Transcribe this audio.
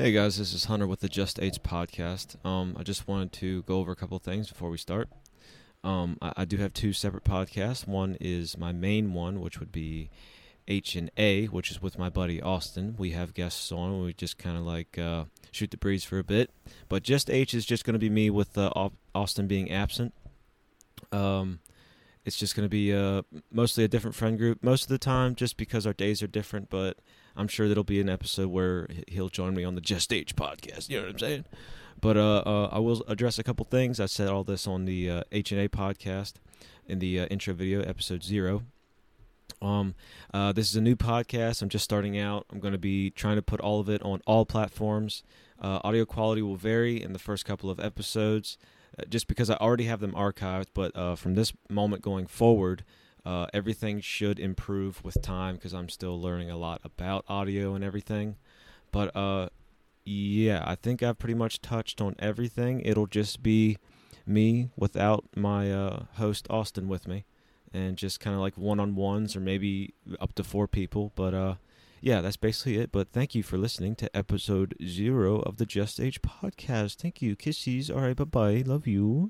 Hey guys, this is Hunter with the Just H podcast. Um, I just wanted to go over a couple things before we start. Um, I, I do have two separate podcasts. One is my main one, which would be H and A, which is with my buddy Austin. We have guests on. We just kind of like uh, shoot the breeze for a bit. But Just H is just going to be me with uh, Austin being absent. Um, it's just going to be uh, mostly a different friend group most of the time, just because our days are different. But I'm sure there'll be an episode where he- he'll join me on the Just H podcast. You know what I'm saying? But uh, uh, I will address a couple things. I said all this on the uh, H and A podcast in the uh, intro video, episode zero. Um, uh, this is a new podcast. I'm just starting out. I'm going to be trying to put all of it on all platforms. Uh, audio quality will vary in the first couple of episodes, uh, just because I already have them archived. But uh, from this moment going forward, uh, everything should improve with time because I'm still learning a lot about audio and everything. But uh, yeah, I think I've pretty much touched on everything. It'll just be me without my uh, host Austin with me, and just kind of like one on ones or maybe up to four people. But uh, yeah, that's basically it. But thank you for listening to episode zero of the Just H podcast. Thank you. Kisses. All right. Bye bye. Love you.